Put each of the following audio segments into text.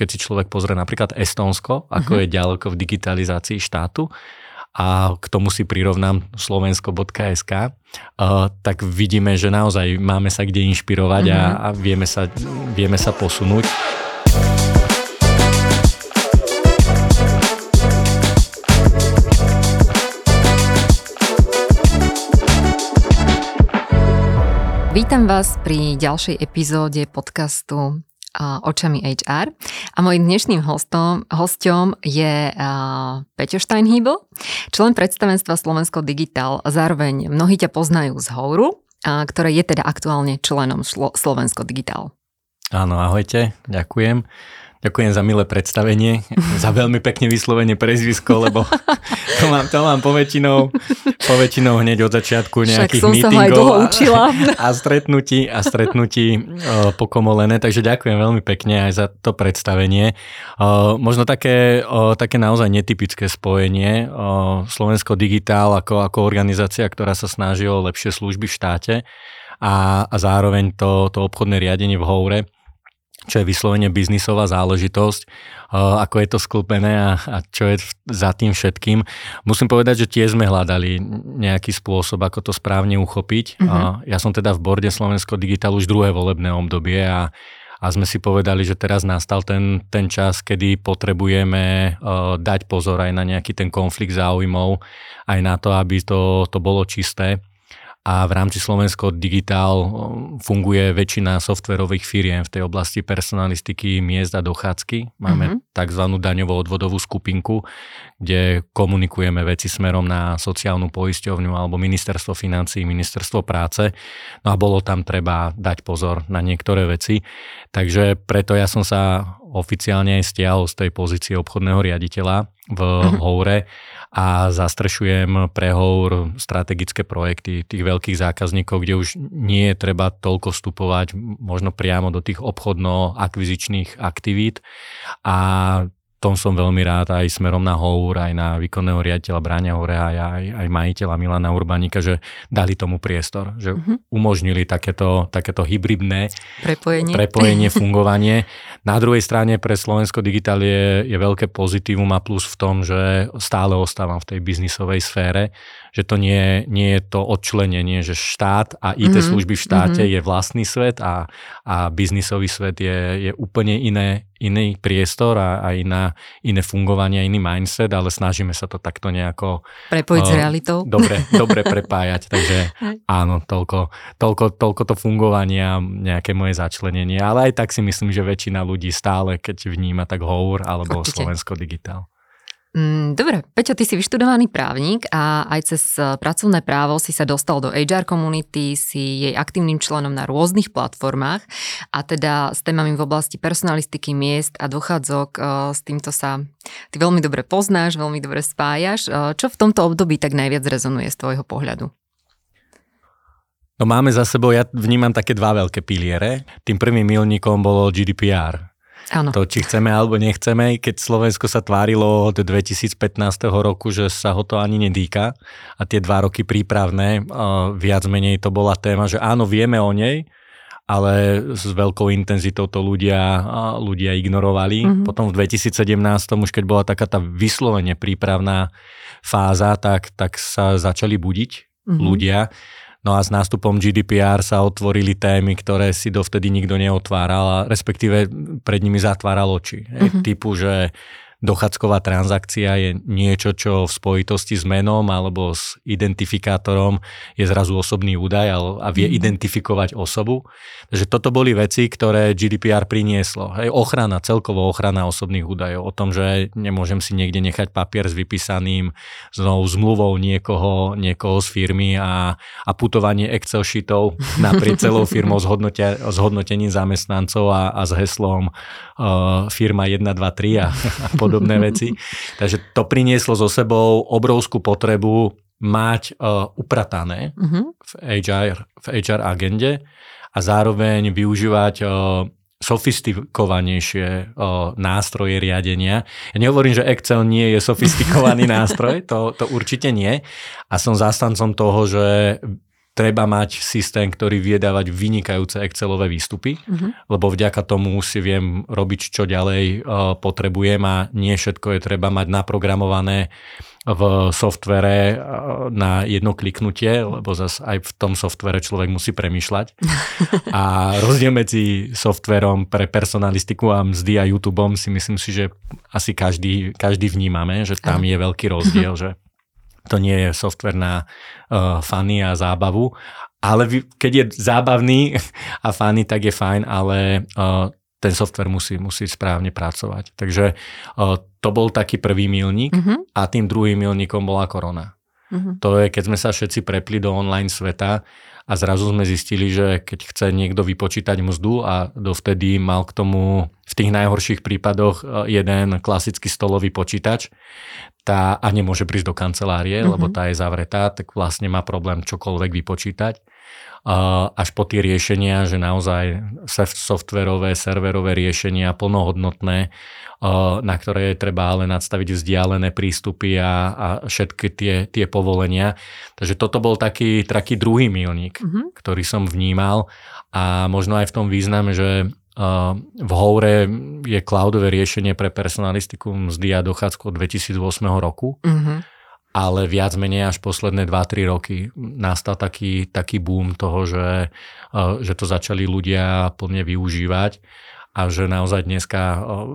keď si človek pozrie napríklad Estónsko, ako uh-huh. je ďaleko v digitalizácii štátu, a k tomu si prirovnám slovensko.sk, uh, tak vidíme, že naozaj máme sa kde inšpirovať uh-huh. a, mhm. a vieme, sa, vieme sa posunúť. Vítam vás pri ďalšej epizóde podcastu očami HR. A mojím dnešným hostom, hostom je uh, Peťo Steinhýbl, člen predstavenstva Slovensko Digital. Zároveň mnohí ťa poznajú z Houru, uh, ktoré je teda aktuálne členom Slo- Slovensko Digital. Áno, ahojte, ďakujem. Ďakujem za milé predstavenie, za veľmi pekne vyslovenie prezvisko, lebo to mám, to mám poväčšinou, poväčšinou hneď od začiatku nejakých Však meetingov a, a stretnutí, a stretnutí uh, pokomolené, takže ďakujem veľmi pekne aj za to predstavenie. Uh, možno také, uh, také naozaj netypické spojenie. Slovensko Digitál ako, ako organizácia, ktorá sa snaží o lepšie služby v štáte a, a zároveň to, to obchodné riadenie v Houre čo je vyslovene biznisová záležitosť, ako je to sklpené a, a čo je za tým všetkým. Musím povedať, že tiež sme hľadali nejaký spôsob, ako to správne uchopiť. Mm-hmm. Ja som teda v borde Slovensko Digital už druhé volebné obdobie a, a sme si povedali, že teraz nastal ten, ten čas, kedy potrebujeme uh, dať pozor aj na nejaký ten konflikt záujmov, aj na to, aby to, to bolo čisté a v rámci Slovensko Digitál funguje väčšina softverových firiem v tej oblasti personalistiky, miest a dochádzky. Máme mm-hmm. tzv. daňovo-odvodovú skupinku, kde komunikujeme veci smerom na sociálnu poisťovňu alebo ministerstvo financí, ministerstvo práce. No a bolo tam treba dať pozor na niektoré veci. Takže preto ja som sa oficiálne aj stiahol z tej pozície obchodného riaditeľa v uh-huh. Houre a zastrešujem pre Hour strategické projekty tých veľkých zákazníkov, kde už nie je treba toľko vstupovať možno priamo do tých obchodno-akvizičných aktivít a tom som veľmi rád aj smerom na Hour, aj na výkonného riaditeľa Bráňa Hore, aj, aj, aj majiteľa Milana Urbanika, že dali tomu priestor, že uh-huh. umožnili takéto, takéto hybridné prepojenie, prepojenie fungovanie. Na druhej strane pre Slovensko Digital je, je veľké pozitívum a plus v tom, že stále ostávam v tej biznisovej sfére, že to nie, nie je to odčlenenie, že štát a IT mm-hmm. služby v štáte mm-hmm. je vlastný svet a, a biznisový svet je, je úplne iné, iný priestor a, a iná, iné fungovanie, iný mindset, ale snažíme sa to takto nejako... Prepojiť uh, s realitou. Dobre, dobre prepájať, takže áno, toľko, toľko, toľko to fungovanie a nejaké moje začlenenie, ale aj tak si myslím, že väčšina ľudí stále, keď vníma tak Hour alebo Určite. Slovensko Digitál. Mm, dobre, Peťo, ty si vyštudovaný právnik a aj cez e, pracovné právo si sa dostal do HR komunity, si jej aktívnym členom na rôznych platformách a teda s témami v oblasti personalistiky miest a dochádzok, e, s týmto sa ty veľmi dobre poznáš, veľmi dobre spájaš. E, čo v tomto období tak najviac rezonuje z tvojho pohľadu? No máme za sebou, ja vnímam také dva veľké piliere. Tým prvým milníkom bolo GDPR, Áno. To, či chceme alebo nechceme, keď Slovensko sa tvárilo od 2015 roku, že sa ho to ani nedýka a tie dva roky prípravné, viac menej to bola téma, že áno, vieme o nej, ale s veľkou intenzitou to ľudia, ľudia ignorovali. Mm-hmm. Potom v 2017, už keď bola taká tá vyslovene prípravná fáza, tak, tak sa začali budiť mm-hmm. ľudia No a s nástupom GDPR sa otvorili témy, ktoré si dovtedy nikto neotváral, a respektíve pred nimi zatváral oči. Uh-huh. Typu, že dochádzková transakcia je niečo, čo v spojitosti s menom alebo s identifikátorom je zrazu osobný údaj a vie mm. identifikovať osobu. Takže toto boli veci, ktoré GDPR prinieslo. Hej, ochrana, celkovo ochrana osobných údajov. O tom, že nemôžem si niekde nechať papier s vypísaným znovu zmluvou niekoho, niekoho z firmy a, a putovanie Excel sheetov naprieč celou firmou s, s hodnotením zamestnancov a, a s heslom uh, firma 1, 2, 3 a, a podobné veci. Takže to prinieslo so sebou obrovskú potrebu mať uh, upratané uh-huh. v, HR, v HR agende a zároveň využívať uh, sofistikovanejšie uh, nástroje riadenia. Ja nehovorím, že Excel nie je sofistikovaný nástroj, to, to určite nie. A som zástancom toho, že treba mať systém, ktorý vie dávať vynikajúce Excelové výstupy, uh-huh. lebo vďaka tomu si viem robiť, čo ďalej uh, potrebujem a nie všetko je treba mať naprogramované v softvere na jedno kliknutie, lebo zase aj v tom softvere človek musí premýšľať. A rozdiel medzi softverom pre personalistiku a mzdy a YouTubeom si myslím si, že asi každý, každý vnímame, že tam je veľký rozdiel, že to nie je software na uh, fany a zábavu, ale keď je zábavný a fany, tak je fajn, ale uh, ten software musí, musí správne pracovať. Takže uh, to bol taký prvý milník uh-huh. a tým druhým milníkom bola korona. Uh-huh. To je, keď sme sa všetci prepli do online sveta a zrazu sme zistili, že keď chce niekto vypočítať mzdu a dovtedy mal k tomu v tých najhorších prípadoch jeden klasický stolový počítač tá, a nemôže prísť do kancelárie, uh-huh. lebo tá je zavretá, tak vlastne má problém čokoľvek vypočítať až po tie riešenia, že naozaj softverové, serverové riešenia plnohodnotné, na ktoré je treba ale nadstaviť vzdialené prístupy a, a všetky tie, tie povolenia. Takže toto bol taký, taký druhý milník, mm-hmm. ktorý som vnímal a možno aj v tom význame, že v Houre je cloudové riešenie pre personalistiku mzdy a dochádzku od 2008 roku. Mm-hmm ale viac menej až posledné 2-3 roky nastal taký, taký boom toho, že, eh, že to začali ľudia plne využívať a že naozaj dneska, eh,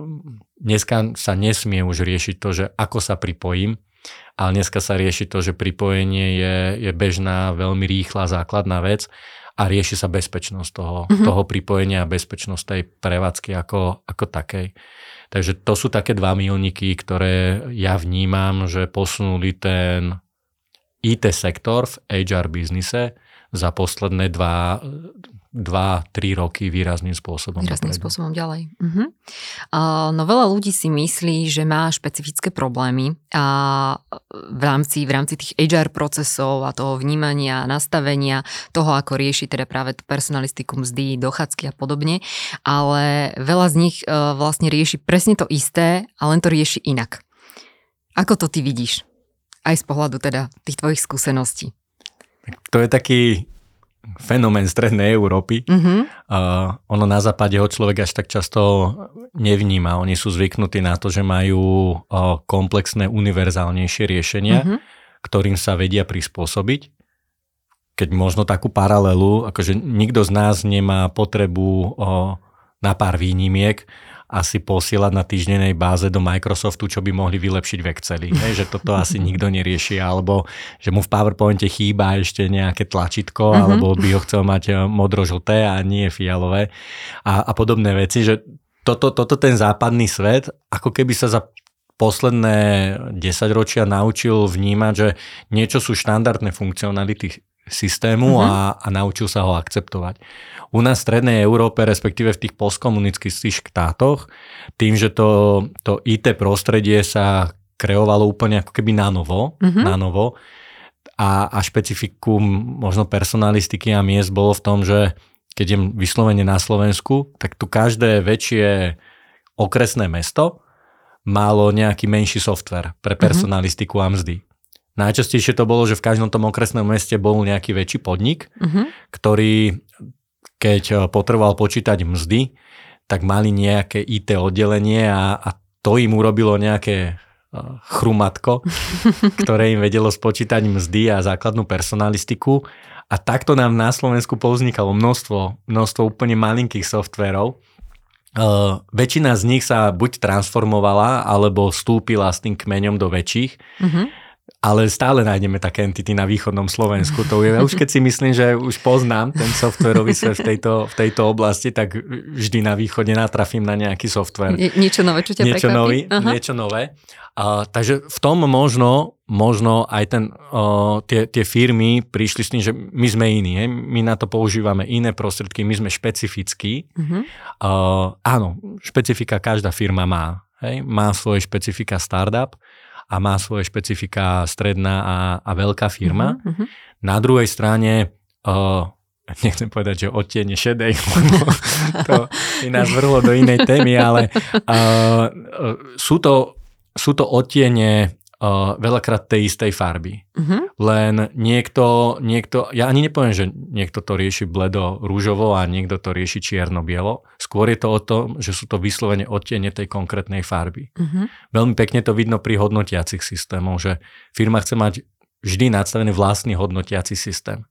dneska sa nesmie už riešiť to, že ako sa pripojím, ale dneska sa rieši to, že pripojenie je, je bežná, veľmi rýchla, základná vec a rieši sa bezpečnosť toho, mm-hmm. toho pripojenia a bezpečnosť tej prevádzky ako, ako takej. Takže to sú také dva milníky, ktoré ja vnímam, že posunuli ten IT sektor v HR biznise za posledné dva, dva, tri roky výrazným spôsobom. Výrazným spôsobom ďalej. Uh-huh. Uh, no veľa ľudí si myslí, že má špecifické problémy a v rámci, v rámci tých HR procesov a toho vnímania, nastavenia, toho, ako rieši teda práve personalistiku mzdy, dochádzky a podobne, ale veľa z nich uh, vlastne rieši presne to isté a len to rieši inak. Ako to ty vidíš? Aj z pohľadu teda tých tvojich skúseností. To je taký fenomén strednej Európy. Mm-hmm. Uh, ono na západe ho človek až tak často nevníma. Oni sú zvyknutí na to, že majú uh, komplexné, univerzálnejšie riešenia, mm-hmm. ktorým sa vedia prispôsobiť. Keď možno takú paralelu, akože nikto z nás nemá potrebu uh, na pár výnimiek asi posielať na týždennej báze do Microsoftu, čo by mohli vylepšiť v Exceli. Hej, že toto asi nikto nerieši, alebo že mu v PowerPointe chýba ešte nejaké tlačítko, uh-huh. alebo by ho chcel mať eh, modro-žlté a nie fialové a, a podobné veci, že toto, toto ten západný svet, ako keby sa za posledné 10 ročia naučil vnímať, že niečo sú štandardné funkcionality systému uh-huh. a, a naučil sa ho akceptovať. U nás v Strednej Európe, respektíve v tých postkomunistických štátoch, tým, že to, to IT prostredie sa kreovalo úplne ako keby na novo, uh-huh. na novo a, a špecifikum možno personalistiky a miest bolo v tom, že keď je vyslovene na Slovensku, tak tu každé väčšie okresné mesto malo nejaký menší software pre mhm. personalistiku uh-huh. a mzdy. Najčastejšie to bolo, že v každom tom okresnom meste bol nejaký väčší podnik, uh-huh. ktorý keď eh, potreboval počítať mzdy, tak mali nejaké IT oddelenie a, a to im urobilo nejaké eh, chrumatko, ktoré im vedelo spočítať mzdy a základnú personalistiku. A takto nám na Slovensku povznikalo množstvo, množstvo úplne malinkých softverov. Uh, väčšina z nich sa buď transformovala, alebo vstúpila s tým kmeňom do väčších. Uh-huh ale stále nájdeme také entity na východnom Slovensku. To je, už keď si myslím, že už poznám ten softwarový svet v tejto, v tejto oblasti, tak vždy na východe natrafím na nejaký software. Nie, niečo nové, čo ťa niečo nový, Niečo nové. Uh, takže v tom možno, možno aj ten, uh, tie, tie firmy prišli s tým, že my sme iní, hej? my na to používame iné prostriedky, my sme špecifickí. Uh-huh. Uh, áno, špecifika každá firma má. Hej? Má svoje špecifika startup, a má svoje špecifika stredná a, a veľká firma. Uh-huh. Na druhej strane, uh, nechcem povedať, že odtiene šedej, lebo to by nás vrhlo do inej témy, ale uh, sú, to, sú to odtiene uh, veľakrát tej istej farby. Uh-huh. Len niekto, niekto, ja ani nepoviem, že niekto to rieši bledo rúžovo a niekto to rieši čierno-bielo. Skôr je to o tom, že sú to vyslovene odtiene tej konkrétnej farby. Uh-huh. Veľmi pekne to vidno pri hodnotiacich systémoch, že firma chce mať vždy nastavený vlastný hodnotiaci systém.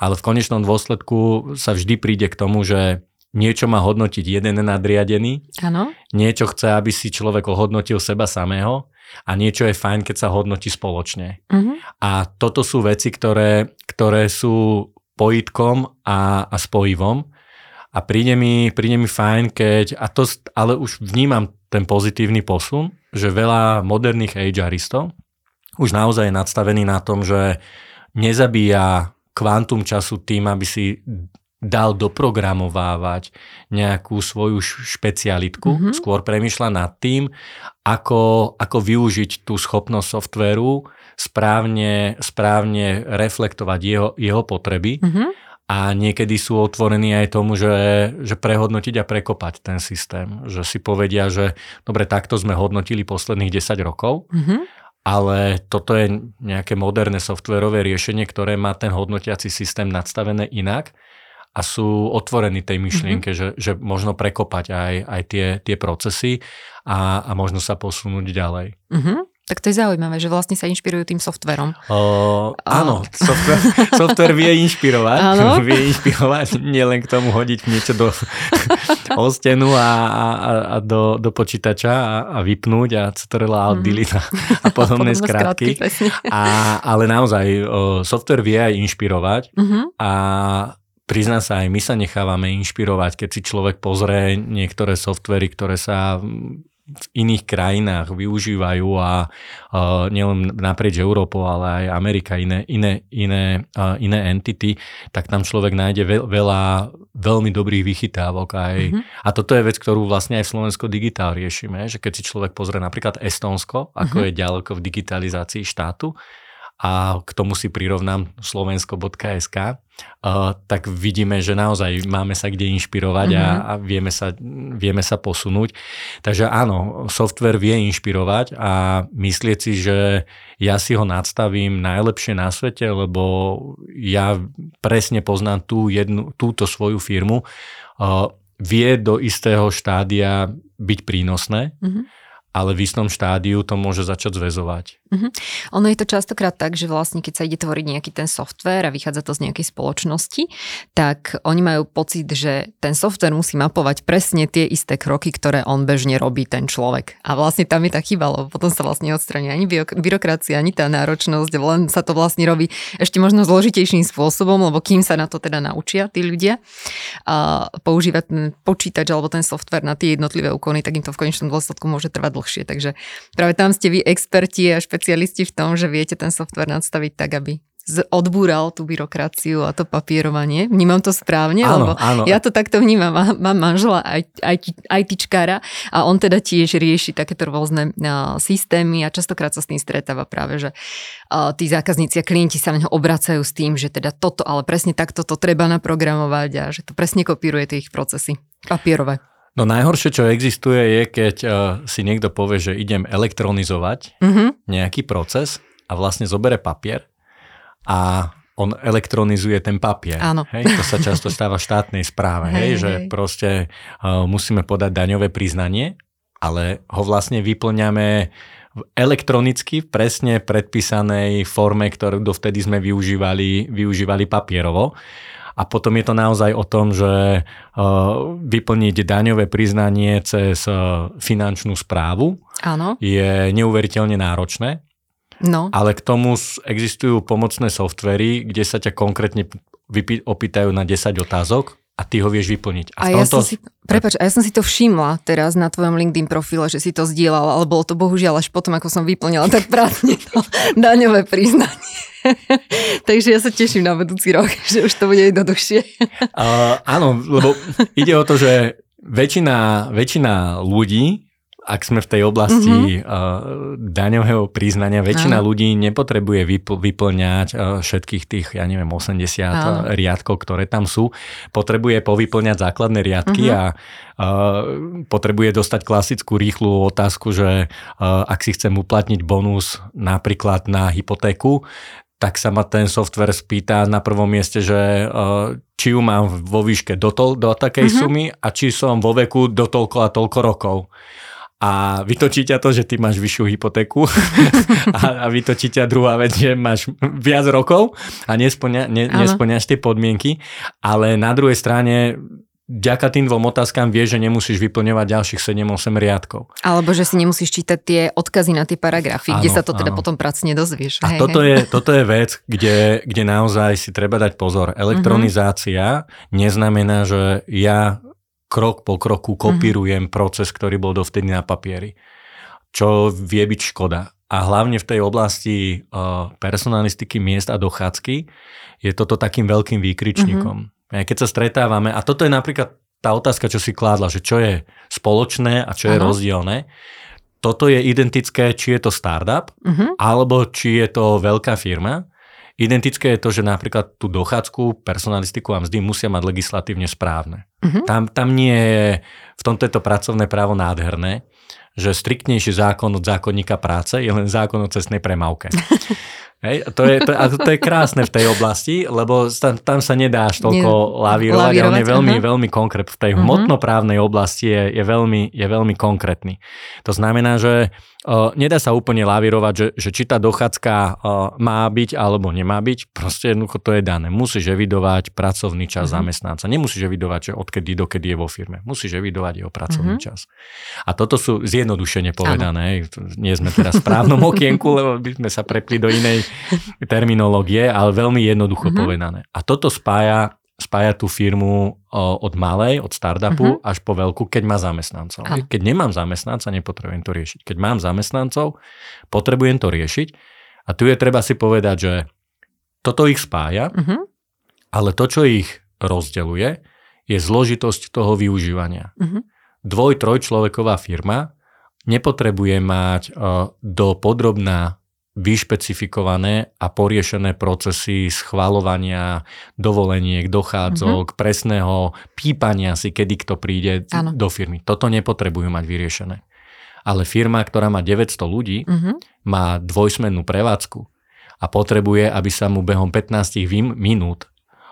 Ale v konečnom dôsledku sa vždy príde k tomu, že niečo má hodnotiť jeden nadriadený, ano. niečo chce, aby si človek ohodnotil seba samého a niečo je fajn, keď sa hodnotí spoločne. Uh-huh. A toto sú veci, ktoré, ktoré sú pojitkom a, a spojivom. A príde mi, príde mi fajn, keď, a to, ale už vnímam ten pozitívny posun, že veľa moderných HRistov už naozaj je nadstavený na tom, že nezabíja kvantum času tým, aby si dal doprogramovávať nejakú svoju špecialitku, mm-hmm. skôr premyšľa nad tým, ako, ako využiť tú schopnosť softvéru, správne, správne reflektovať jeho, jeho potreby mm-hmm. a niekedy sú otvorení aj tomu, že, že prehodnotiť a prekopať ten systém. Že si povedia, že dobre, takto sme hodnotili posledných 10 rokov, mm-hmm. ale toto je nejaké moderné softverové riešenie, ktoré má ten hodnotiaci systém nadstavené inak a sú otvorení tej myšlienke, mm-hmm. že, že možno prekopať aj, aj tie, tie procesy a, a možno sa posunúť ďalej. Mm-hmm. Tak to je zaujímavé, že vlastne sa inšpirujú tým softverom. O, áno, software, software vie inšpirovať. Áno? Vie inšpirovať, nielen k tomu hodiť niečo do o stenu a, a, a do, do počítača a, a vypnúť a ctrl a mhm. delete a, a podobné skratky. A, ale naozaj o, software vie aj inšpirovať uh-huh. a Prizná sa, aj my sa nechávame inšpirovať, keď si človek pozrie niektoré softvery, ktoré sa v iných krajinách využívajú a uh, nielen naprieč Európou, ale aj Amerika, iné, iné, iné, uh, iné entity, tak tam človek nájde veľ, veľa veľmi dobrých vychytávok. Aj, mm-hmm. A toto je vec, ktorú vlastne aj v Slovensko digitál riešime, že keď si človek pozrie napríklad Estonsko, ako mm-hmm. je ďaleko v digitalizácii štátu, a k tomu si prirovnám slovensko.sk, uh, tak vidíme, že naozaj máme sa kde inšpirovať mm-hmm. a, mhm. a vieme, sa, vieme sa posunúť. Takže áno, software vie inšpirovať a myslieť si, že ja si ho nadstavím najlepšie na svete, lebo ja presne poznám tú jednu, túto svoju firmu, uh, vie do istého štádia byť prínosné. Mm-hmm ale v istom štádiu to môže začať zväzovať. Uh-huh. Ono je to častokrát tak, že vlastne keď sa ide tvoriť nejaký ten software a vychádza to z nejakej spoločnosti, tak oni majú pocit, že ten software musí mapovať presne tie isté kroky, ktoré on bežne robí ten človek. A vlastne tam je tá chyba, lebo potom sa vlastne odstraní ani byrokracia, ani tá náročnosť, len sa to vlastne robí ešte možno zložitejším spôsobom, lebo kým sa na to teda naučia tí ľudia a používať ten počítač alebo ten software na tie jednotlivé úkony, tak im to v konečnom dôsledku môže trvať dlhšie. Takže práve tam ste vy experti a špecialisti v tom, že viete ten software nadstaviť tak, aby odbúral tú byrokraciu a to papierovanie. Vnímam to správne, áno, lebo áno. ja to takto vnímam. Mám manžela aj, aj, a on teda tiež rieši takéto rôzne uh, systémy a častokrát sa s tým stretáva práve, že uh, tí zákazníci a klienti sa na ňo obracajú s tým, že teda toto, ale presne takto to treba naprogramovať a že to presne kopíruje tie ich procesy papierové. No najhoršie, čo existuje, je, keď uh, si niekto povie, že idem elektronizovať mm-hmm. nejaký proces a vlastne zobere papier a on elektronizuje ten papier. Áno. Hej? To sa často stáva v štátnej správe, hej, hej, že hej. proste uh, musíme podať daňové priznanie, ale ho vlastne vyplňame elektronicky v presne predpísanej forme, ktorú dovtedy sme využívali, využívali papierovo. A potom je to naozaj o tom, že uh, vyplniť daňové priznanie cez uh, finančnú správu Áno. je neuveriteľne náročné. No. Ale k tomu existujú pomocné softvery, kde sa ťa konkrétne opýtajú na 10 otázok a ty ho vieš vyplniť. A, a ja som si, prepač, a ja som si to všimla teraz na tvojom LinkedIn profile, že si to zdieľala, ale bolo to bohužiaľ až potom, ako som vyplnila tak prázdne to daňové priznanie. Takže ja sa teším na budúci rok, že už to bude jednoduchšie. uh, áno, lebo ide o to, že väčšina, väčšina ľudí ak sme v tej oblasti mm-hmm. uh, daňového priznania, väčšina Áno. ľudí nepotrebuje vypl- vyplňať uh, všetkých tých, ja neviem, 80 Áno. riadkov, ktoré tam sú. Potrebuje povyplňať základné riadky mm-hmm. a uh, potrebuje dostať klasickú rýchlu otázku, že uh, ak si chcem uplatniť bonus napríklad na hypotéku, tak sa ma ten software spýta na prvom mieste, že či ju mám vo výške do, to, do takej mm-hmm. sumy a či som vo veku do toľko a toľko rokov. A vytočí ťa to, že ty máš vyššiu hypotéku a, a vytočí ťa druhá vec, že máš viac rokov a nesplňa, ne, nesplňaš tie podmienky, ale na druhej strane vďaka tým dvom otázkam vieš, že nemusíš vyplňovať ďalších 7-8 riadkov. Alebo že si nemusíš čítať tie odkazy na tie paragrafy, áno, kde sa to teda áno. potom pracne dozvieš. A hej, toto, hej. Je, toto je vec, kde, kde naozaj si treba dať pozor. Elektronizácia uh-huh. neznamená, že ja krok po kroku mhm. kopírujem uh-huh. proces, ktorý bol dovtedy na papieri. Čo vie byť škoda. A hlavne v tej oblasti uh, personalistiky miest a dochádzky je toto takým veľkým výkričníkom. Uh-huh keď sa stretávame, a toto je napríklad tá otázka, čo si kládla, že čo je spoločné a čo je ano. rozdielne, toto je identické, či je to startup, uh-huh. alebo či je to veľká firma. Identické je to, že napríklad tú dochádzku, personalistiku a mzdy musia mať legislatívne správne. Uh-huh. Tam, tam nie je, v tomto je to pracovné právo nádherné, že striktnejší zákon od zákonníka práce je len zákon o cestnej premávke. Hej, to, je, to, a to je krásne v tej oblasti, lebo tam, tam sa nedá až toľko lavírovať, lavírovať on je veľmi, uh-huh. veľmi konkrét. V tej uh-huh. hmotnoprávnej oblasti je, je, veľmi, je veľmi konkrétny. To znamená, že Uh, nedá sa úplne lavírovať, že, že či tá dochádzka uh, má byť alebo nemá byť, proste jednoducho to je dané. Musíš evidovať pracovný čas uh-huh. zamestnanca. Nemusíš evidovať, že odkedy dokedy je vo firme. Musíš evidovať jeho pracovný uh-huh. čas. A toto sú zjednodušene povedané. Ano. Nie sme teraz v správnom okienku, lebo by sme sa prepli do inej terminológie, ale veľmi jednoducho uh-huh. povedané. A toto spája spája tú firmu od malej, od startupu uh-huh. až po veľkú, keď má zamestnancov. Uh-huh. Keď nemám zamestnanca, nepotrebujem to riešiť. Keď mám zamestnancov, potrebujem to riešiť. A tu je treba si povedať, že toto ich spája, uh-huh. ale to, čo ich rozdeluje, je zložitosť toho využívania. Uh-huh. Dvoj, trojčloveková firma nepotrebuje mať do podrobná vyšpecifikované a poriešené procesy schvalovania, dovoleniek, dochádzok, mm-hmm. presného pípania si, kedy kto príde ano. do firmy. Toto nepotrebujú mať vyriešené. Ale firma, ktorá má 900 ľudí, mm-hmm. má dvojsmennú prevádzku a potrebuje, aby sa mu behom 15 minút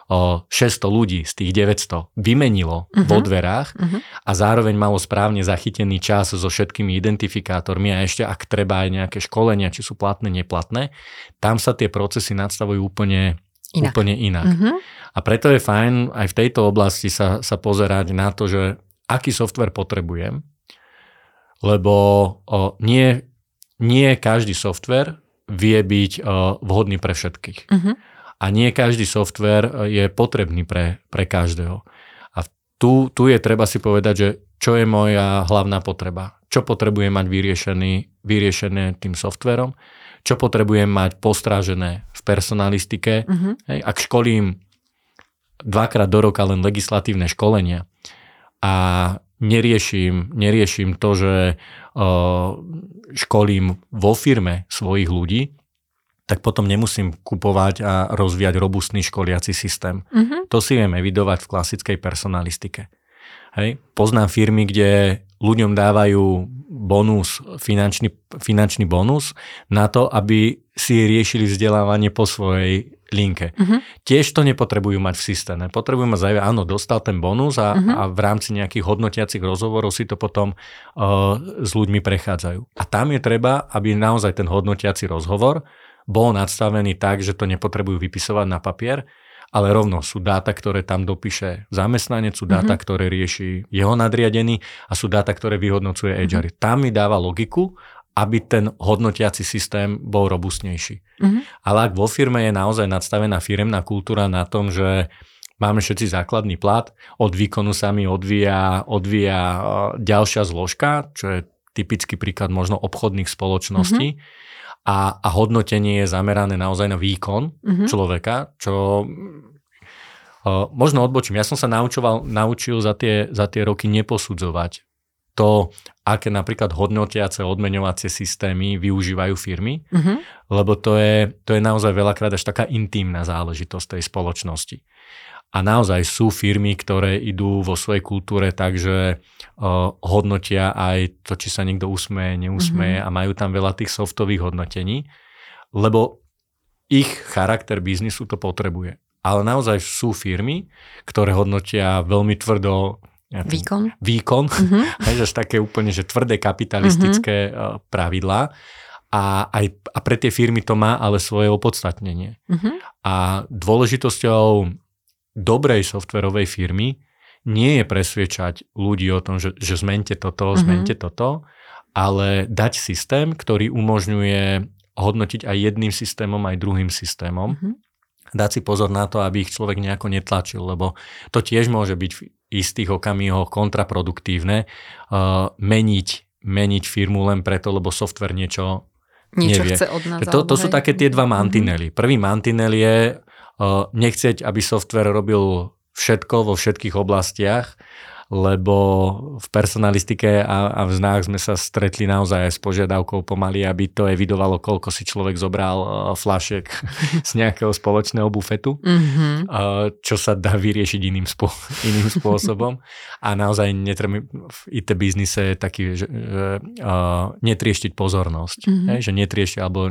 600 ľudí z tých 900 vymenilo uh-huh. vo dverách uh-huh. a zároveň malo správne zachytený čas so všetkými identifikátormi a ešte ak treba aj nejaké školenia, či sú platné, neplatné, tam sa tie procesy nadstavujú úplne inak. Úplne inak. Uh-huh. A preto je fajn aj v tejto oblasti sa, sa pozerať na to, že aký software potrebujem, lebo o, nie, nie každý software vie byť o, vhodný pre všetkých. Uh-huh a nie každý software e, je potrebný pre, pre každého. A tu, tu je treba si povedať, že čo je moja hlavná potreba. Čo potrebujem mať vyriešený, vyriešené tým softverom, čo potrebujem mať postrážené v personalistike. Uh-huh. Hej, ak školím dvakrát do roka len legislatívne školenia a neriešim, neriešim to, že uh, školím vo firme svojich ľudí, tak potom nemusím kupovať a rozvíjať robustný školiaci systém. Mm-hmm. To si viem evidovať v klasickej personalistike. Hej. Poznám firmy, kde ľuďom dávajú bonus, finančný, finančný bonus na to, aby si riešili vzdelávanie po svojej linke. Uh-huh. Tiež to nepotrebujú mať v systéme. Potrebujú mať áno, dostal ten bonus a, uh-huh. a v rámci nejakých hodnotiacich rozhovorov si to potom uh, s ľuďmi prechádzajú. A tam je treba, aby naozaj ten hodnotiaci rozhovor bol nadstavený tak, že to nepotrebujú vypisovať na papier, ale rovno sú dáta, ktoré tam dopíše zamestnanec, sú dáta, mm-hmm. ktoré rieši jeho nadriadený a sú dáta, ktoré vyhodnocuje HR. Mm-hmm. Tam mi dáva logiku, aby ten hodnotiaci systém bol robustnejší. Mm-hmm. Ale ak vo firme je naozaj nadstavená firemná kultúra na tom, že máme všetci základný plat, od výkonu sa mi odvíja, odvíja e, ďalšia zložka, čo je typický príklad možno obchodných spoločností, mm-hmm a, a hodnotenie je zamerané naozaj na výkon mm-hmm. človeka, čo uh, možno odbočím. Ja som sa naučoval, naučil za tie, za tie roky neposudzovať to, aké napríklad hodnotiace odmeňovacie systémy využívajú firmy, uh-huh. lebo to je, to je naozaj veľakrát až taká intimná záležitosť tej spoločnosti. A naozaj sú firmy, ktoré idú vo svojej kultúre tak, že uh, hodnotia aj to, či sa niekto usmeje, neusmeje mm-hmm. a majú tam veľa tých softových hodnotení, lebo ich charakter biznisu to potrebuje. Ale naozaj sú firmy, ktoré hodnotia veľmi tvrdo výkon, výkon mm-hmm. že také úplne že tvrdé kapitalistické mm-hmm. pravidlá. A, aj, a pre tie firmy to má ale svoje opodstatnenie. Mm-hmm. A dôležitosťou dobrej softverovej firmy nie je presviečať ľudí o tom, že, že zmente toto, mm-hmm. zmente toto, ale dať systém, ktorý umožňuje hodnotiť aj jedným systémom, aj druhým systémom. Mm-hmm. Dať si pozor na to, aby ich človek nejako netlačil, lebo to tiež môže byť v istých okamihoch kontraproduktívne uh, meniť, meniť firmu len preto, lebo software niečo Niečo nevie. chce od nás. To, to sú také tie dva mantinely. Mm-hmm. Prvý mantinel je nechceť, aby software robil všetko vo všetkých oblastiach, lebo v personalistike a, a v znách sme sa stretli naozaj aj s požiadavkou pomaly, aby to evidovalo, koľko si človek zobral uh, flašek z nejakého spoločného bufetu, mm-hmm. uh, čo sa dá vyriešiť iným, spô- iným spôsobom. A naozaj netreba, v IT biznise je taký, že, že uh, netrieštiť pozornosť, mm-hmm. hej, že netrieštiť, alebo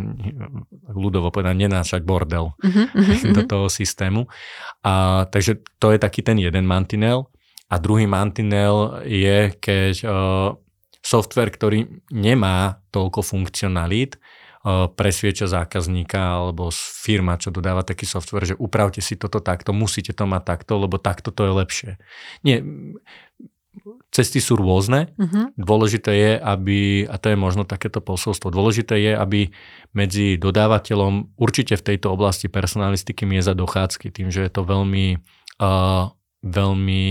ľudovo povedať, nenášať bordel mm-hmm. do toho systému. A, takže to je taký ten jeden mantinel. A druhý mantinel je, keď uh, software, ktorý nemá toľko funkcionalít, uh, presvieča zákazníka alebo firma, čo dodáva taký software, že upravte si toto takto, musíte to mať takto, lebo takto to je lepšie. Nie, cesty sú rôzne. Uh-huh. Dôležité je, aby, a to je možno takéto posolstvo, dôležité je, aby medzi dodávateľom určite v tejto oblasti personalistiky mieza dochádzky, tým, že je to veľmi, uh, veľmi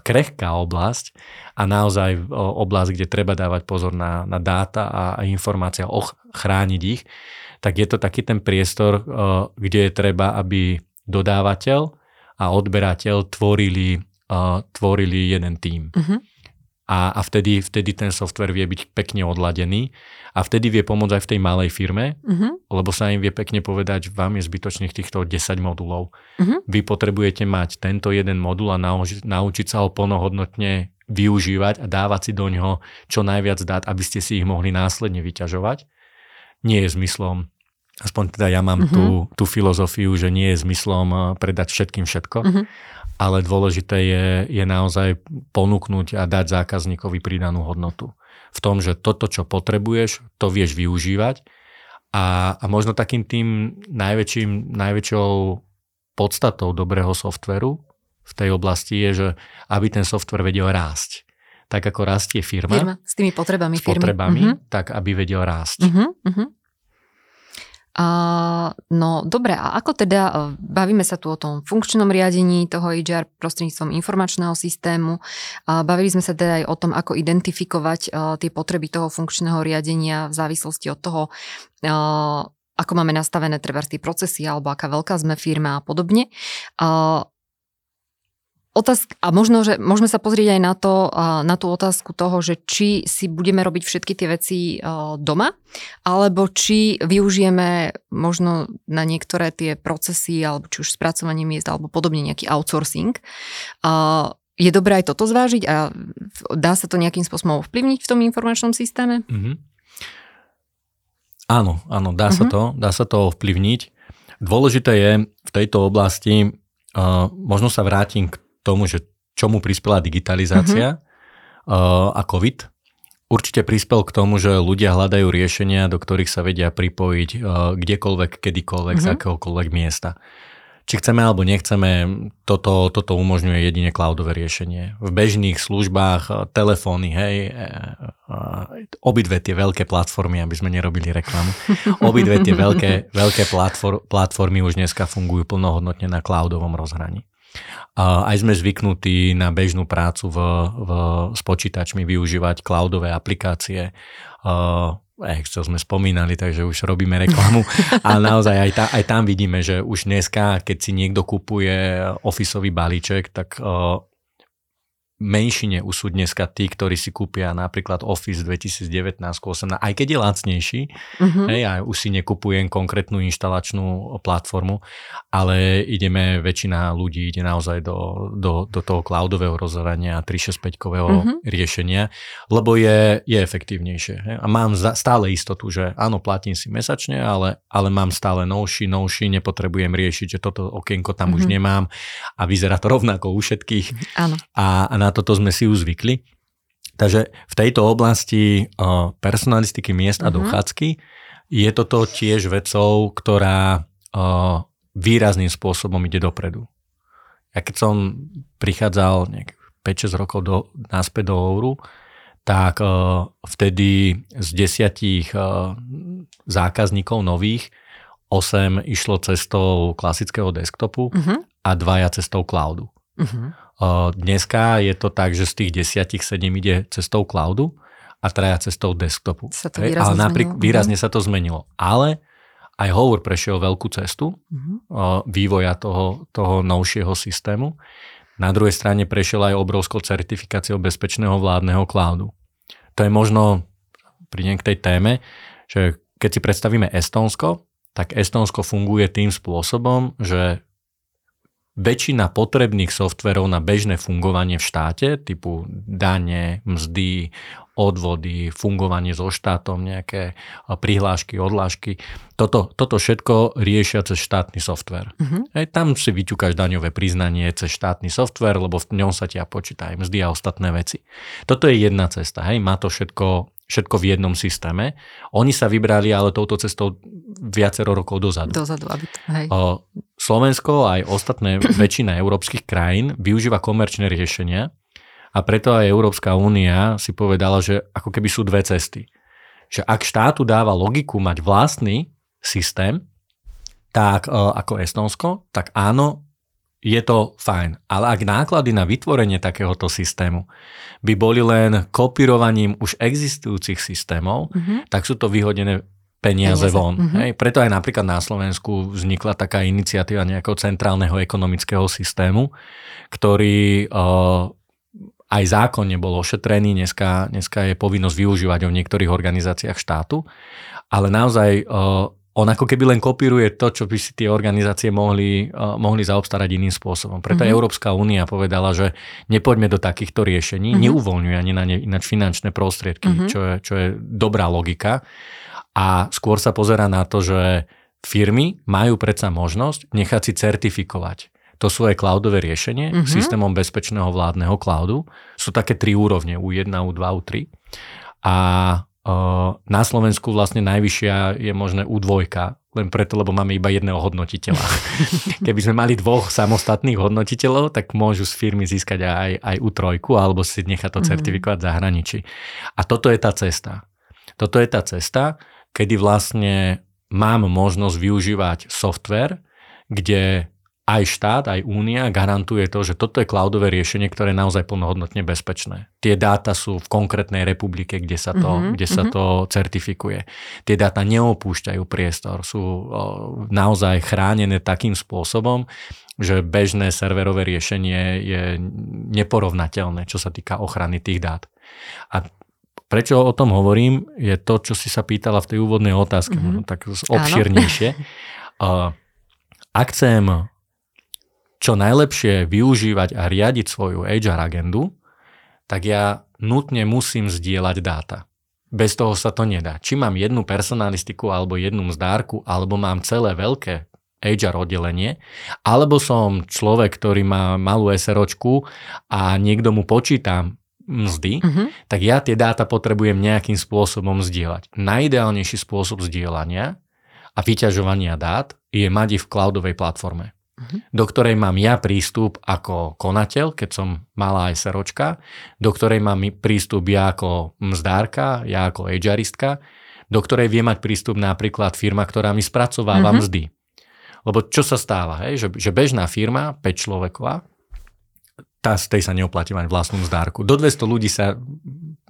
krehká oblasť a naozaj oblasť, kde treba dávať pozor na, na dáta a, informácia, och, chrániť ich, tak je to taký ten priestor, kde je treba, aby dodávateľ a odberateľ tvorili, tvorili jeden tím. Uh-huh a, a vtedy, vtedy ten software vie byť pekne odladený a vtedy vie pomôcť aj v tej malej firme, uh-huh. lebo sa im vie pekne povedať, vám je zbytočných týchto 10 modulov. Uh-huh. Vy potrebujete mať tento jeden modul a naučiť, naučiť sa ho plnohodnotne využívať a dávať si do ňoho čo najviac dát, aby ste si ich mohli následne vyťažovať. Nie je zmyslom aspoň teda ja mám uh-huh. tú, tú filozofiu, že nie je zmyslom eh, predať všetkým všetko, uh-huh ale dôležité je, je naozaj ponúknuť a dať zákazníkovi pridanú hodnotu. V tom, že toto, čo potrebuješ, to vieš využívať a, a možno takým tým najväčším, najväčšou podstatou dobrého softveru v tej oblasti je, že aby ten software vedel rásť. Tak ako rastie firma, firma s tými potrebami s potrebami, uh-huh. tak aby vedel rásť. Uh-huh. Uh, no dobre, a ako teda, uh, bavíme sa tu o tom funkčnom riadení toho HR prostredníctvom informačného systému, uh, bavili sme sa teda aj o tom, ako identifikovať uh, tie potreby toho funkčného riadenia v závislosti od toho, uh, ako máme nastavené treba tie procesy alebo aká veľká sme firma a podobne. Otázka, a možno, že môžeme sa pozrieť aj na, to, na tú otázku toho, že či si budeme robiť všetky tie veci doma, alebo či využijeme možno na niektoré tie procesy, alebo či už spracovanie miest, alebo podobne nejaký outsourcing. Je dobré aj toto zvážiť a dá sa to nejakým spôsobom ovplyvniť v tom informačnom systéme? Mm-hmm. Áno, áno, dá mm-hmm. sa mhm. to, dá sa to ovplyvniť. Dôležité je v tejto oblasti, uh, možno sa vrátim k tomu, že čomu prispela digitalizácia mm-hmm. a COVID. Určite prispel k tomu, že ľudia hľadajú riešenia, do ktorých sa vedia pripojiť uh, kdekoľvek, kedykoľvek, mm-hmm. z mhm. akéhokoľvek miesta. Či chceme alebo nechceme, toto, toto umožňuje jedine cloudové riešenie. V bežných službách, uh, telefóny, hej, uh, obidve tie veľké platformy, aby sme nerobili reklamu, obidve tie veľké, veľké platform, platformy už dneska fungujú plnohodnotne na cloudovom rozhraní. Aj sme zvyknutí na bežnú prácu v, v, s počítačmi využívať cloudové aplikácie. Excel sme spomínali, takže už robíme reklamu. A naozaj aj, tá, aj tam vidíme, že už dneska, keď si niekto kupuje ofisový balíček, tak uh, menšine sú dneska tí, ktorí si kúpia napríklad Office 2019 18, aj keď je lacnejší, uh-huh. hej, a už si nekupujem konkrétnu inštalačnú platformu, ale ideme, väčšina ľudí ide naozaj do, do, do toho cloudového rozhrania 365-kového uh-huh. riešenia, lebo je, je efektívnejšie. Hej. A mám za, stále istotu, že áno, platím si mesačne, ale, ale mám stále novší, novší, nepotrebujem riešiť, že toto okienko tam uh-huh. už nemám a vyzerá to rovnako u všetkých. Áno. A, a na toto sme si už zvykli. Takže v tejto oblasti personalistiky miest a uh-huh. dochádzky je toto tiež vecou, ktorá výrazným spôsobom ide dopredu. Ja keď som prichádzal 5-6 rokov do, naspäť do Ouru, tak vtedy z desiatich zákazníkov nových 8 išlo cestou klasického desktopu uh-huh. a dvaja cestou cloudu. Uh-huh. Dneska je to tak, že z tých desiatich sedem ide cestou cloudu a traja cestou desktopu. Sa to výrazne Ale naprík, zmenilo. výrazne sa to zmenilo. Ale aj Howard prešiel veľkú cestu uh-huh. vývoja toho, toho novšieho systému. Na druhej strane prešiel aj obrovskou certifikáciou bezpečného vládneho cloudu. To je možno, prídem k tej téme, že keď si predstavíme Estónsko, tak Estónsko funguje tým spôsobom, že väčšina potrebných softverov na bežné fungovanie v štáte, typu dane, mzdy, odvody, fungovanie so štátom, nejaké prihlášky, odlášky. Toto, toto všetko riešia cez štátny softver. Uh-huh. Hej, tam si vyťukáš daňové priznanie cez štátny softver, lebo v ňom sa ti počíta aj mzdy a ostatné veci. Toto je jedna cesta. Hej, má to všetko všetko v jednom systéme. Oni sa vybrali ale touto cestou viacero rokov dozadu. Dozadu, aby to, hej. Slovensko a aj ostatné väčšina európskych krajín využíva komerčné riešenia a preto aj Európska únia si povedala, že ako keby sú dve cesty. Že ak štátu dáva logiku mať vlastný systém, tak ako Estonsko, tak áno, je to fajn. Ale ak náklady na vytvorenie takéhoto systému by boli len kopírovaním už existujúcich systémov, mm-hmm. tak sú to vyhodené peniaze, peniaze. von. Mm-hmm. Hej, preto aj napríklad na Slovensku vznikla taká iniciatíva nejakého centrálneho ekonomického systému, ktorý uh, aj zákonne bol ošetrený, dneska, dneska je povinnosť využívať ho v niektorých organizáciách štátu, ale naozaj uh, on ako keby len kopíruje to, čo by si tie organizácie mohli, uh, mohli zaobstarať iným spôsobom. Preto mm-hmm. Európska únia povedala, že nepoďme do takýchto riešení, mm-hmm. neuvoľňuje ani na ne ináč finančné prostriedky, mm-hmm. čo, je, čo je dobrá logika. A skôr sa pozera na to, že firmy majú predsa možnosť nechať si certifikovať to svoje cloudové riešenie mm-hmm. systémom bezpečného vládneho cloudu. Sú také tri úrovne, U1, U2, U3. A na Slovensku vlastne najvyššia je možné U2, len preto, lebo máme iba jedného hodnotiteľa. Keby sme mali dvoch samostatných hodnotiteľov, tak môžu z firmy získať aj, aj U3, alebo si nechať to mhm. certifikovať v zahraničí. A toto je tá cesta. Toto je tá cesta, kedy vlastne mám možnosť využívať software, kde aj štát, aj únia garantuje to, že toto je cloudové riešenie, ktoré je naozaj plnohodnotne bezpečné. Tie dáta sú v konkrétnej republike, kde sa to, mm-hmm, kde sa mm-hmm. to certifikuje. Tie dáta neopúšťajú priestor, sú o, naozaj chránené takým spôsobom, že bežné serverové riešenie je neporovnateľné, čo sa týka ochrany tých dát. A prečo o tom hovorím, je to, čo si sa pýtala v tej úvodnej otázke, mm-hmm. tak obširnejšie. Ak chcem čo najlepšie využívať a riadiť svoju HR agendu, tak ja nutne musím zdieľať dáta. Bez toho sa to nedá. Či mám jednu personalistiku alebo jednu mzdárku, alebo mám celé veľké HR oddelenie, alebo som človek, ktorý má malú SROčku a niekto mu počíta mzdy, uh-huh. tak ja tie dáta potrebujem nejakým spôsobom zdieľať. Najideálnejší spôsob zdieľania a vyťažovania dát je mať ich v cloudovej platforme. Do ktorej mám ja prístup ako konateľ, keď som malá aj seročka, do ktorej mám prístup ja ako mzdárka, ja ako HRistka, do ktorej vie mať prístup napríklad firma, ktorá mi spracováva uh-huh. mzdy. Lebo čo sa stáva, hej? Že, že bežná firma, 5 človeková, tá, z tej sa neoplatí mať vlastnú mzdárku. Do 200 ľudí sa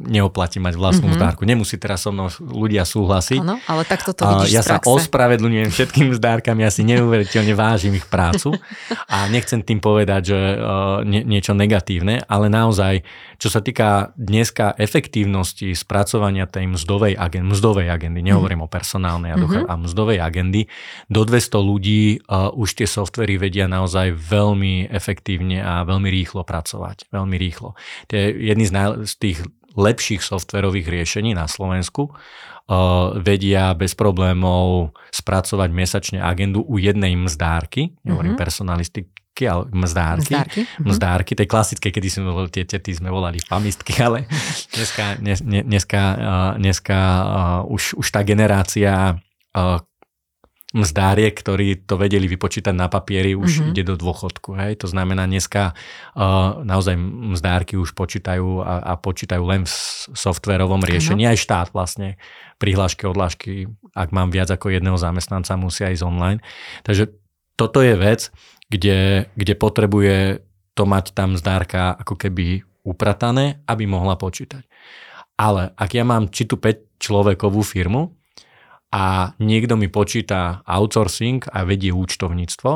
neoplatí mať vlastnú mm-hmm. zdárku. Nemusí teraz so mnou ľudia súhlasiť. Áno, ale takto to vidíš Ja sa ospravedlňujem všetkým zdárkam, ja si neuveriteľne vážim ich prácu a nechcem tým povedať, že uh, nie, niečo negatívne, ale naozaj, čo sa týka dneska efektívnosti spracovania tej mzdovej agendy, mzdovej agendy, nehovorím mm-hmm. o personálnej a, mm-hmm. a mzdovej agendy, do 200 ľudí uh, už tie softvery vedia naozaj veľmi efektívne a veľmi rýchlo pracovať. Veľmi rýchlo. Tie jedny z, naj, z tých lepších softverových riešení na Slovensku uh, vedia bez problémov spracovať mesačne agendu u jednej mzdárky, nehovorím mm-hmm. personalistiky, ale mzdárky. Mzdárky. Mm-hmm. Mzdárky, tej klasické, kedy sme tie tety sme volali pamistky, ale dneska, dnes, dneska, uh, dneska uh, už, už tá generácia mzdáriek, ktorí to vedeli vypočítať na papieri, už mm-hmm. ide do dôchodku. Hej? To znamená, dneska uh, naozaj mzdárky už počítajú a, a počítajú len v softverovom riešení. Aj štát vlastne prihlášky, odlášky, ak mám viac ako jedného zamestnanca, musia ísť online. Takže toto je vec, kde, kde potrebuje to mať tam zdárka ako keby upratané, aby mohla počítať. Ale ak ja mám či tu 5 človekovú firmu, a niekto mi počíta outsourcing a vedie účtovníctvo,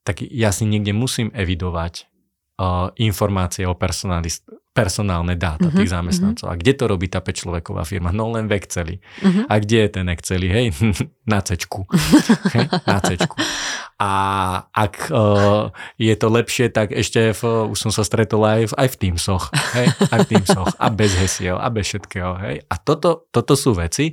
tak ja si niekde musím evidovať uh, informácie o personalist, personálne dáta uh-huh, tých zamestnancov. Uh-huh. A kde to robí tá 5 firma? No len v Exceli. Uh-huh. A kde je ten Exceli? Hej, na hej, na cečku. A ak uh, je to lepšie, tak ešte v, už som sa stretol aj v, aj v Teamsoch. Hej, aj v Teamsoch. A bez hesiel, a bez všetkého. Hej. A toto, toto sú veci,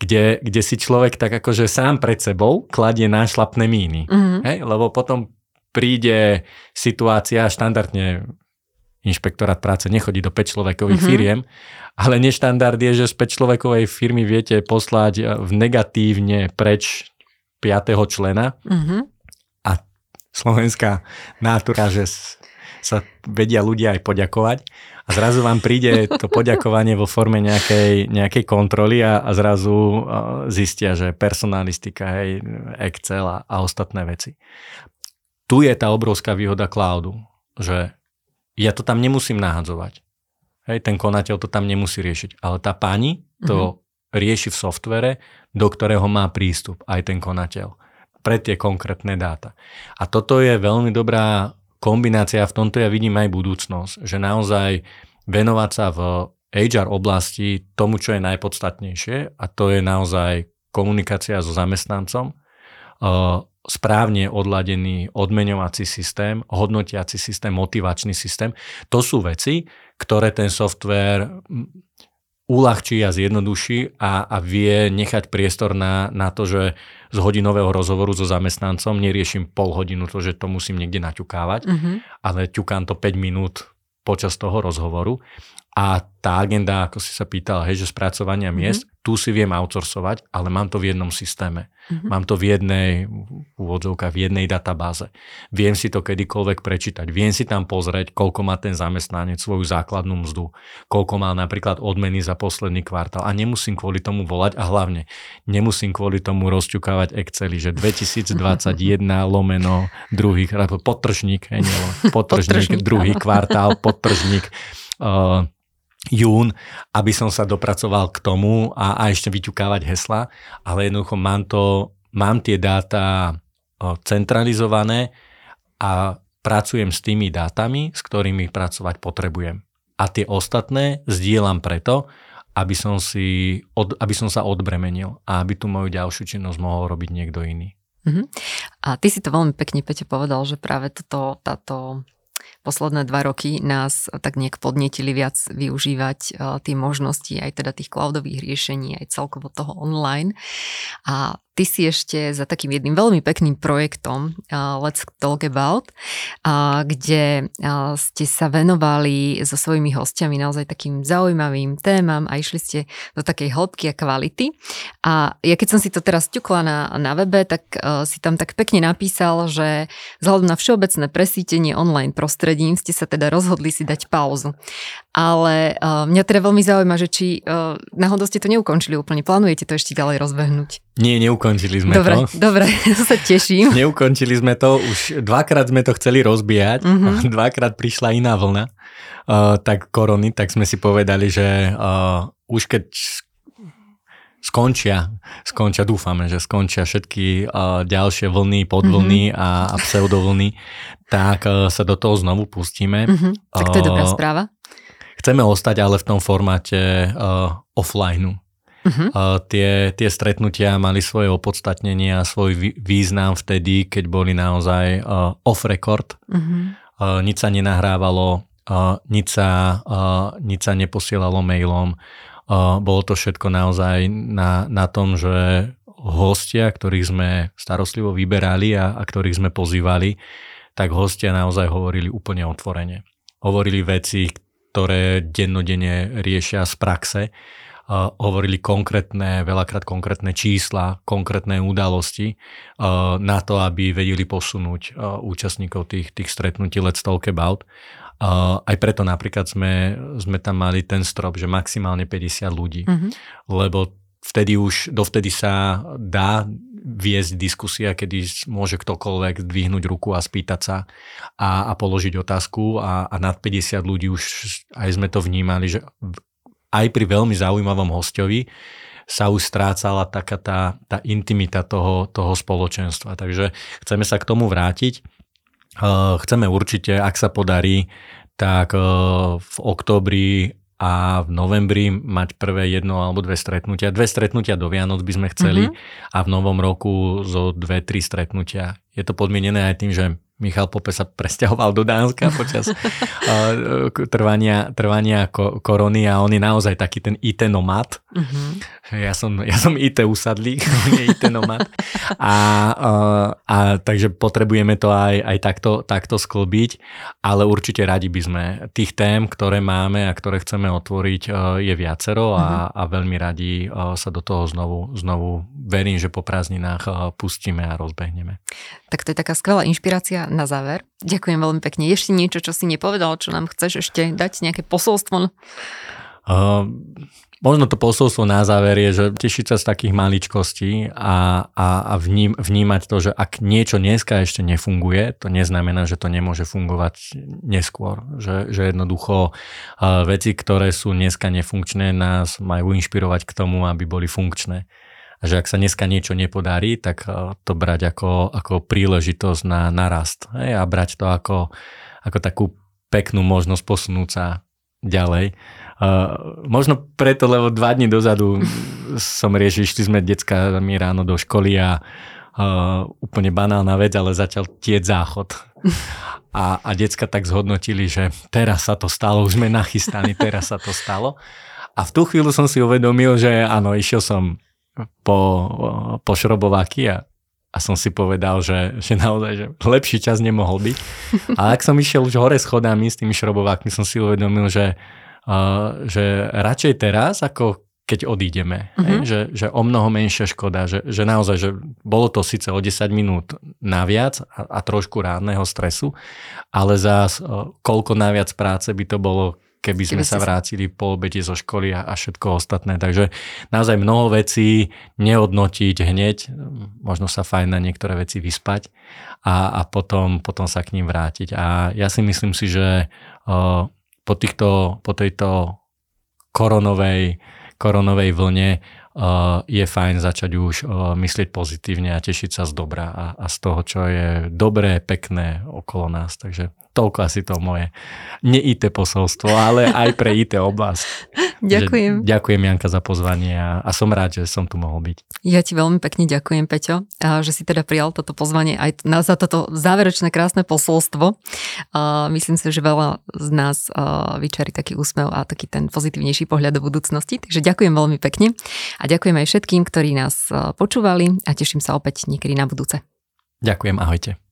kde, kde si človek tak akože sám pred sebou kladie nášlapné míny. Mm-hmm. Hej? Lebo potom príde situácia, štandardne inšpektorát práce nechodí do 5 človekových mm-hmm. firiem, ale neštandard je, že z 5 človekovej firmy viete poslať eh, v negatívne preč 5. člena mm-hmm. Slovenská nátura, že sa vedia ľudia aj poďakovať a zrazu vám príde to poďakovanie vo forme nejakej, nejakej kontroly a, a zrazu zistia, že personalistika, hej, Excel a, a ostatné veci. Tu je tá obrovská výhoda cloudu, že ja to tam nemusím nahadzovať. Hej, ten konateľ to tam nemusí riešiť, ale tá pani to mm-hmm. rieši v softvere, do ktorého má prístup aj ten konateľ pre tie konkrétne dáta. A toto je veľmi dobrá kombinácia, v tomto ja vidím aj budúcnosť, že naozaj venovať sa v HR oblasti tomu, čo je najpodstatnejšie a to je naozaj komunikácia so zamestnancom, správne odladený odmeňovací systém, hodnotiaci systém, motivačný systém. To sú veci, ktoré ten software uľahčí a zjednoduší a, a vie nechať priestor na, na to, že z hodinového rozhovoru so zamestnancom neriešim pol hodinu to, že to musím niekde naťukávať, mm-hmm. ale ťukám to 5 minút počas toho rozhovoru a tá agenda, ako si sa pýtal, hej, že spracovania mm-hmm. miest, tu si viem outsourcovať, ale mám to v jednom systéme. Mm-hmm. Mám to v jednej úvodzovka, v jednej databáze. Viem si to kedykoľvek prečítať. Viem si tam pozrieť, koľko má ten zamestnanec svoju základnú mzdu, koľko má napríklad odmeny za posledný kvartál a nemusím kvôli tomu volať a hlavne nemusím kvôli tomu rozťukávať Exceli, že 2021 lomeno druhý, podtržník, hej, nie, podtržník, druhý kvartál, podtržník. Uh, jún, aby som sa dopracoval k tomu a, a ešte vyťukávať hesla, ale jednoducho mám, to, mám tie dáta centralizované a pracujem s tými dátami, s ktorými pracovať potrebujem. A tie ostatné zdieľam preto, aby som, si, od, aby som sa odbremenil a aby tú moju ďalšiu činnosť mohol robiť niekto iný. Uh-huh. A ty si to veľmi pekne, Peťo, povedal, že práve toto, táto posledné dva roky nás tak nejak podnetili viac využívať eh, tie možnosti aj teda tých cloudových riešení, aj celkovo toho online. A ty si ešte za takým jedným veľmi pekným projektom uh, Let's Talk About, uh, kde uh, ste sa venovali so svojimi hostiami naozaj takým zaujímavým témam a išli ste do takej hĺbky a kvality. A ja keď som si to teraz ťukla na, na webe, tak uh, si tam tak pekne napísal, že vzhľadom na všeobecné presítenie online prostredím ste sa teda rozhodli si dať pauzu. Ale uh, mňa teda veľmi zaujíma, že či uh, náhodou ste to neukončili úplne, plánujete to ešte ďalej rozbehnúť? Nie, neukončili sme dobre, to. Dobre, sa teším. Neukončili sme to, už dvakrát sme to chceli rozbíjať, uh-huh. dvakrát prišla iná vlna, uh, tak korony, tak sme si povedali, že uh, už keď skončia, skončia, dúfame, že skončia všetky uh, ďalšie vlny, podvlny mm-hmm. a, a pseudovlny, tak uh, sa do toho znovu pustíme. Mm-hmm. Tak to je dobrá správa. Chceme ostať ale v tom formáte uh, offline. Uh-huh. Uh, tie, tie stretnutia mali svoje opodstatnenie a svoj význam vtedy, keď boli naozaj uh, off record. Uh-huh. Uh, nič sa nenahrávalo, uh, nič, sa, uh, nič sa neposielalo mailom. Bolo to všetko naozaj na, na tom, že hostia, ktorých sme starostlivo vyberali a, a ktorých sme pozývali, tak hostia naozaj hovorili úplne otvorene. Hovorili veci, ktoré dennodenne riešia z praxe. Uh, hovorili konkrétne, veľakrát konkrétne čísla, konkrétne udalosti uh, na to, aby vedeli posunúť uh, účastníkov tých, tých stretnutí Let's Talk About. Uh, aj preto napríklad sme, sme tam mali ten strop, že maximálne 50 ľudí, mm-hmm. lebo vtedy už, dovtedy sa dá viesť diskusia, kedy môže ktokoľvek dvihnúť ruku a spýtať sa a, a položiť otázku a, a nad 50 ľudí už aj sme to vnímali, že aj pri veľmi zaujímavom hostovi sa už strácala taká tá, tá intimita toho, toho spoločenstva. Takže chceme sa k tomu vrátiť. Eh, chceme určite, ak sa podarí, tak eh, v oktobri a v novembri mať prvé jedno alebo dve stretnutia. Dve stretnutia do Vianoc by sme chceli mm-hmm. a v novom roku zo dve, tri stretnutia. Je to podmienené aj tým, že Michal Pope sa presťahoval do Dánska počas uh, trvania, trvania korony a on je naozaj taký ten IT nomad. Uh-huh. Ja, som, ja som IT usadlík, on je IT nomad. A, uh, a takže potrebujeme to aj, aj takto, takto sklbiť, ale určite radi by sme tých tém, ktoré máme a ktoré chceme otvoriť, uh, je viacero a, uh-huh. a veľmi radi uh, sa do toho znovu, znovu verím, že po prázdninách uh, pustíme a rozbehneme. Tak to je taká skvelá inšpirácia na záver. Ďakujem veľmi pekne. Ešte niečo, čo si nepovedal, čo nám chceš ešte dať, nejaké posolstvo? Uh, možno to posolstvo na záver je, že tešiť sa z takých maličkostí a, a, a vním, vnímať to, že ak niečo dneska ešte nefunguje, to neznamená, že to nemôže fungovať neskôr. Že, že jednoducho uh, veci, ktoré sú dneska nefunkčné, nás majú inšpirovať k tomu, aby boli funkčné a že ak sa dneska niečo nepodarí, tak eh, to brať ako, ako príležitosť na narast hej, a brať to ako, ako takú peknú možnosť posunúť sa ďalej. Uh, možno preto, lebo dva dní dozadu som riešil, išli sme mi ráno do školy a uh, úplne banálna vec, ale začal tieť záchod. A, a decka tak zhodnotili, že teraz sa to stalo, už sme nachystaní, teraz sa to stalo. A v tú chvíľu som si uvedomil, že áno, išiel som po, po šrobováky a, a som si povedal, že, že naozaj že lepší čas nemohol byť. A ak som išiel už hore schodami s tými šrobovákmi, som si uvedomil, že, uh, že radšej teraz, ako keď odídeme. Uh-huh. Hej? Mhm. Že, že o mnoho menšia škoda. Že, že naozaj, že bolo to síce o 10 minút naviac a, a trošku rádneho stresu, ale za uh, koľko naviac práce by to bolo, keby sme keby sa vrátili po obede zo školy a, a všetko ostatné. Takže naozaj mnoho vecí neodnotiť hneď, možno sa fajn na niektoré veci vyspať a, a potom, potom sa k ním vrátiť. A ja si myslím si, že uh, po, týchto, po tejto koronovej, koronovej vlne uh, je fajn začať už uh, myslieť pozitívne a tešiť sa z dobra a, a z toho, čo je dobré, pekné okolo nás. Takže toľko asi to moje ne IT posolstvo, ale aj pre IT oblasť. ďakujem. Že, ďakujem Janka za pozvanie a, a som rád, že som tu mohol byť. Ja ti veľmi pekne ďakujem, Peťo, že si teda prijal toto pozvanie aj na, za toto záverečné krásne posolstvo. A myslím si, že veľa z nás vyčarí taký úsmev a taký ten pozitívnejší pohľad do budúcnosti. Takže ďakujem veľmi pekne a ďakujem aj všetkým, ktorí nás počúvali a teším sa opäť niekedy na budúce. Ďakujem, ahojte.